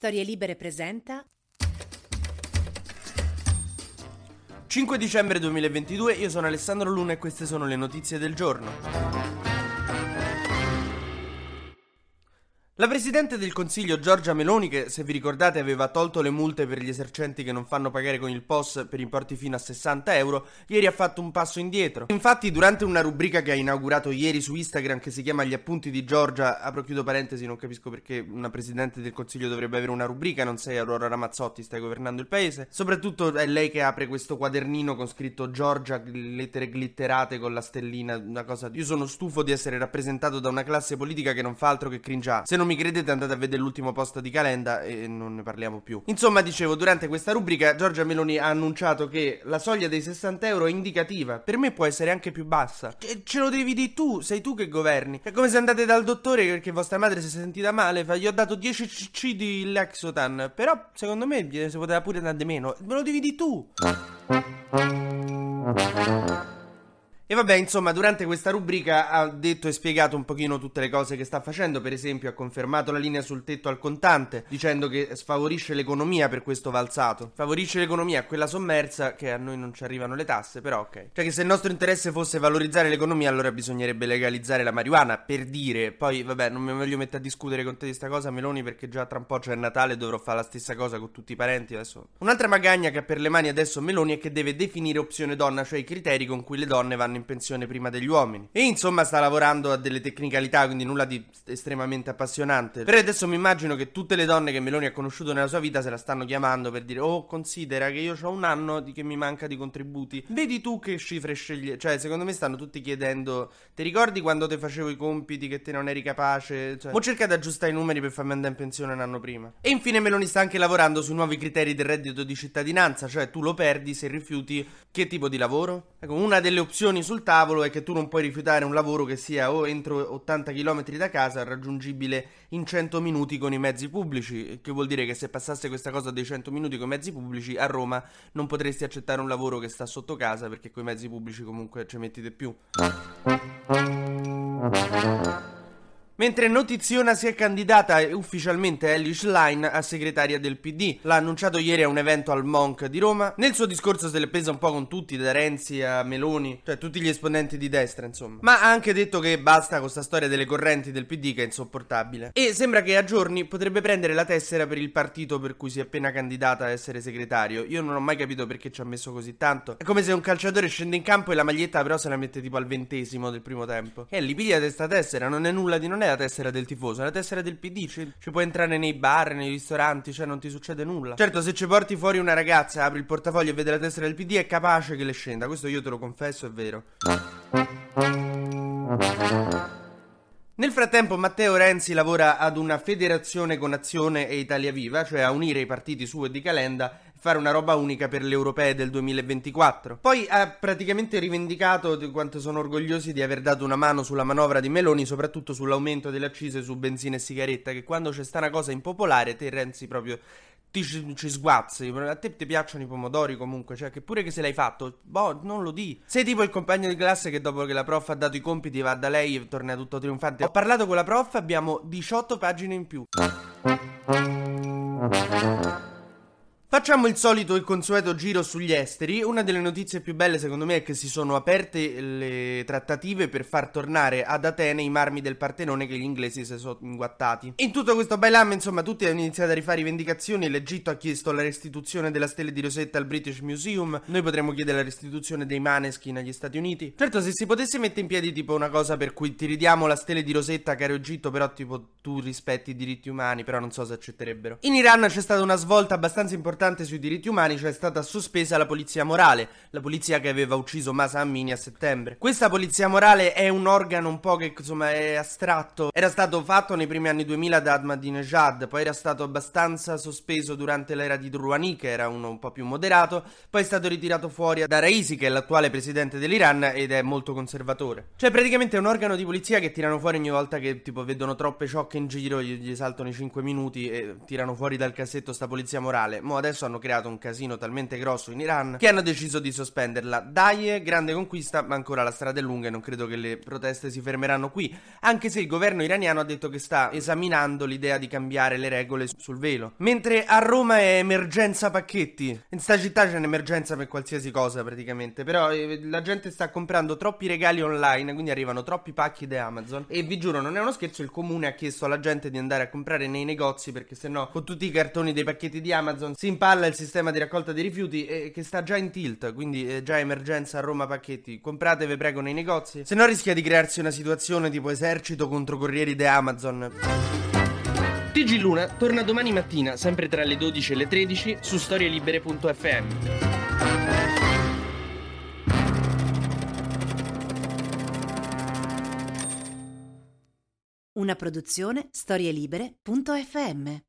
Storie Libere presenta 5 dicembre 2022, io sono Alessandro Luna e queste sono le notizie del giorno. La Presidente del Consiglio Giorgia Meloni, che se vi ricordate aveva tolto le multe per gli esercenti che non fanno pagare con il POS per importi fino a 60 euro, ieri ha fatto un passo indietro. Infatti durante una rubrica che ha inaugurato ieri su Instagram che si chiama Gli appunti di Giorgia, apro chiudo parentesi, non capisco perché una Presidente del Consiglio dovrebbe avere una rubrica, non sei Aurora Ramazzotti, stai governando il paese. Soprattutto è lei che apre questo quadernino con scritto Giorgia, lettere glitterate con la stellina, una cosa... Io sono stufo di essere rappresentato da una classe politica che non fa altro che cringiare. Se non mi credete andate a vedere l'ultimo post di Calenda e non ne parliamo più. Insomma, dicevo, durante questa rubrica Giorgia Meloni ha annunciato che la soglia dei 60 euro è indicativa. Per me può essere anche più bassa. E ce lo devi dire tu, sei tu che governi. È come se andate dal dottore perché vostra madre si è sentita male, fa, gli ho dato 10 cc di Lexotan, però secondo me si poteva pure dare di meno. Me lo devi dire tu. E vabbè, insomma, durante questa rubrica ha detto e spiegato un pochino tutte le cose che sta facendo. Per esempio, ha confermato la linea sul tetto al contante, dicendo che sfavorisce l'economia per questo valzato. Favorisce l'economia, quella sommersa, che a noi non ci arrivano le tasse, però ok. Cioè che se il nostro interesse fosse valorizzare l'economia, allora bisognerebbe legalizzare la marijuana, per dire. Poi, vabbè, non mi voglio mettere a discutere con te di sta cosa, Meloni, perché già tra un po' c'è Natale e dovrò fare la stessa cosa con tutti i parenti adesso. Un'altra magagna che ha per le mani adesso Meloni è che deve definire opzione donna, cioè i criteri con cui le donne vanno in pensione prima degli uomini. E insomma sta lavorando a delle tecnicalità, quindi nulla di estremamente appassionante. Però adesso mi immagino che tutte le donne che Meloni ha conosciuto nella sua vita se la stanno chiamando per dire "Oh, considera che io ho un anno di che mi manca di contributi. Vedi tu che cifre scegli". Cioè, secondo me stanno tutti chiedendo "Ti ricordi quando te facevo i compiti che te non eri capace?". Cioè, mo cerca di aggiustare i numeri per farmi andare in pensione un anno prima. E infine Meloni sta anche lavorando sui nuovi criteri del reddito di cittadinanza, cioè tu lo perdi se rifiuti che tipo di lavoro? Ecco, una delle opzioni sul tavolo è che tu non puoi rifiutare un lavoro che sia o entro 80 km da casa raggiungibile in 100 minuti con i mezzi pubblici, che vuol dire che se passasse questa cosa dei 100 minuti con i mezzi pubblici a Roma non potresti accettare un lavoro che sta sotto casa perché con i mezzi pubblici comunque ci metti di più. Mentre Notiziona si è candidata ufficialmente Ellie Schlein a segretaria del PD. L'ha annunciato ieri a un evento al Monk di Roma. Nel suo discorso se l'è presa un po' con tutti, da Renzi a Meloni, cioè tutti gli esponenti di destra, insomma. Ma ha anche detto che basta con questa storia delle correnti del PD che è insopportabile. E sembra che a giorni potrebbe prendere la tessera per il partito per cui si è appena candidata a essere segretario. Io non ho mai capito perché ci ha messo così tanto. È come se un calciatore scende in campo e la maglietta però se la mette tipo al ventesimo del primo tempo. E lì piglia questa tessera, non è nulla di non è la tessera del tifoso, è la tessera del PD. Ci, ci, puoi entrare nei bar, nei ristoranti, cioè non ti succede nulla. Certo, se ci porti fuori una ragazza, apri il portafoglio e vede la tessera del PD, è capace che le scenda. Questo io te lo confesso, è vero. Nel frattempo Matteo Renzi lavora ad una federazione con Azione e Italia Viva, cioè a unire i partiti su e di Calenda fare una roba unica per le europee del 2024. Poi ha praticamente rivendicato di quanto sono orgogliosi di aver dato una mano sulla manovra di Meloni, soprattutto sull'aumento delle accise su benzina e sigaretta, che quando c'è sta una cosa impopolare, te Renzi proprio ti ci, sguazzi. A te ti piacciono i pomodori comunque, cioè che pure che se l'hai fatto, boh, non lo di. Sei tipo il compagno di classe che dopo che la prof ha dato i compiti va da lei e torna tutto trionfante. Ho parlato con la prof, abbiamo 18 pagine in più. Facciamo il solito e consueto giro sugli esteri. Una delle notizie più belle, secondo me, è che si sono aperte le trattative per far tornare ad Atene i marmi del Partenone che gli inglesi si sono inguattati. In tutto questo bailam, insomma, tutti hanno iniziato a rifare rivendicazioni. L'Egitto ha chiesto la restituzione della stella di Rosetta al British Museum. Noi potremmo chiedere la restituzione dei maneskin agli Stati Uniti. Certo, se si potesse mettere in piedi tipo una cosa per cui ti ridiamo la stella di Rosetta, caro Egitto, però tipo tu rispetti i diritti umani, però non so se accetterebbero. In Iran c'è stata una svolta abbastanza importante importante sui diritti umani, cioè è stata sospesa la polizia morale, la polizia che aveva ucciso Masa Amini a settembre. Questa polizia morale è un organo un po' che insomma è astratto. Era stato fatto nei primi anni 2000 da Ahmadinejad, poi era stato abbastanza sospeso durante l'era di Rouhani, che era uno un po' più moderato, poi è stato ritirato fuori da Raisi, che è l'attuale presidente dell'Iran ed è molto conservatore. Cioè praticamente è un organo di polizia che tirano fuori ogni volta che tipo vedono troppe ciocche in giro, gli, gli saltano i 5 minuti e tirano fuori dal cassetto sta polizia morale. Mo adesso adesso hanno creato un casino talmente grosso in Iran che hanno deciso di sospenderla. Dai, grande conquista, ma ancora la strada è lunga e non credo che le proteste si fermeranno qui, anche se il governo iraniano ha detto che sta esaminando l'idea di cambiare le regole sul velo. Mentre a Roma è emergenza pacchetti. In sta città c'è un'emergenza per qualsiasi cosa praticamente, però eh, la gente sta comprando troppi regali online, quindi arrivano troppi pacchi da Amazon e vi giuro non è uno scherzo, il comune ha chiesto alla gente di andare a comprare nei negozi perché sennò con tutti i cartoni dei pacchetti di Amazon si impalla il sistema di raccolta dei rifiuti e che sta già in tilt, quindi è già emergenza a Roma pacchetti. Comprate, vi prego, nei negozi. Se no rischia di crearsi una situazione tipo esercito contro corrieri di Amazon. TG Luna torna domani mattina, sempre tra le 12 e le 13, su storielibere.fm. Una produzione storielibere.fm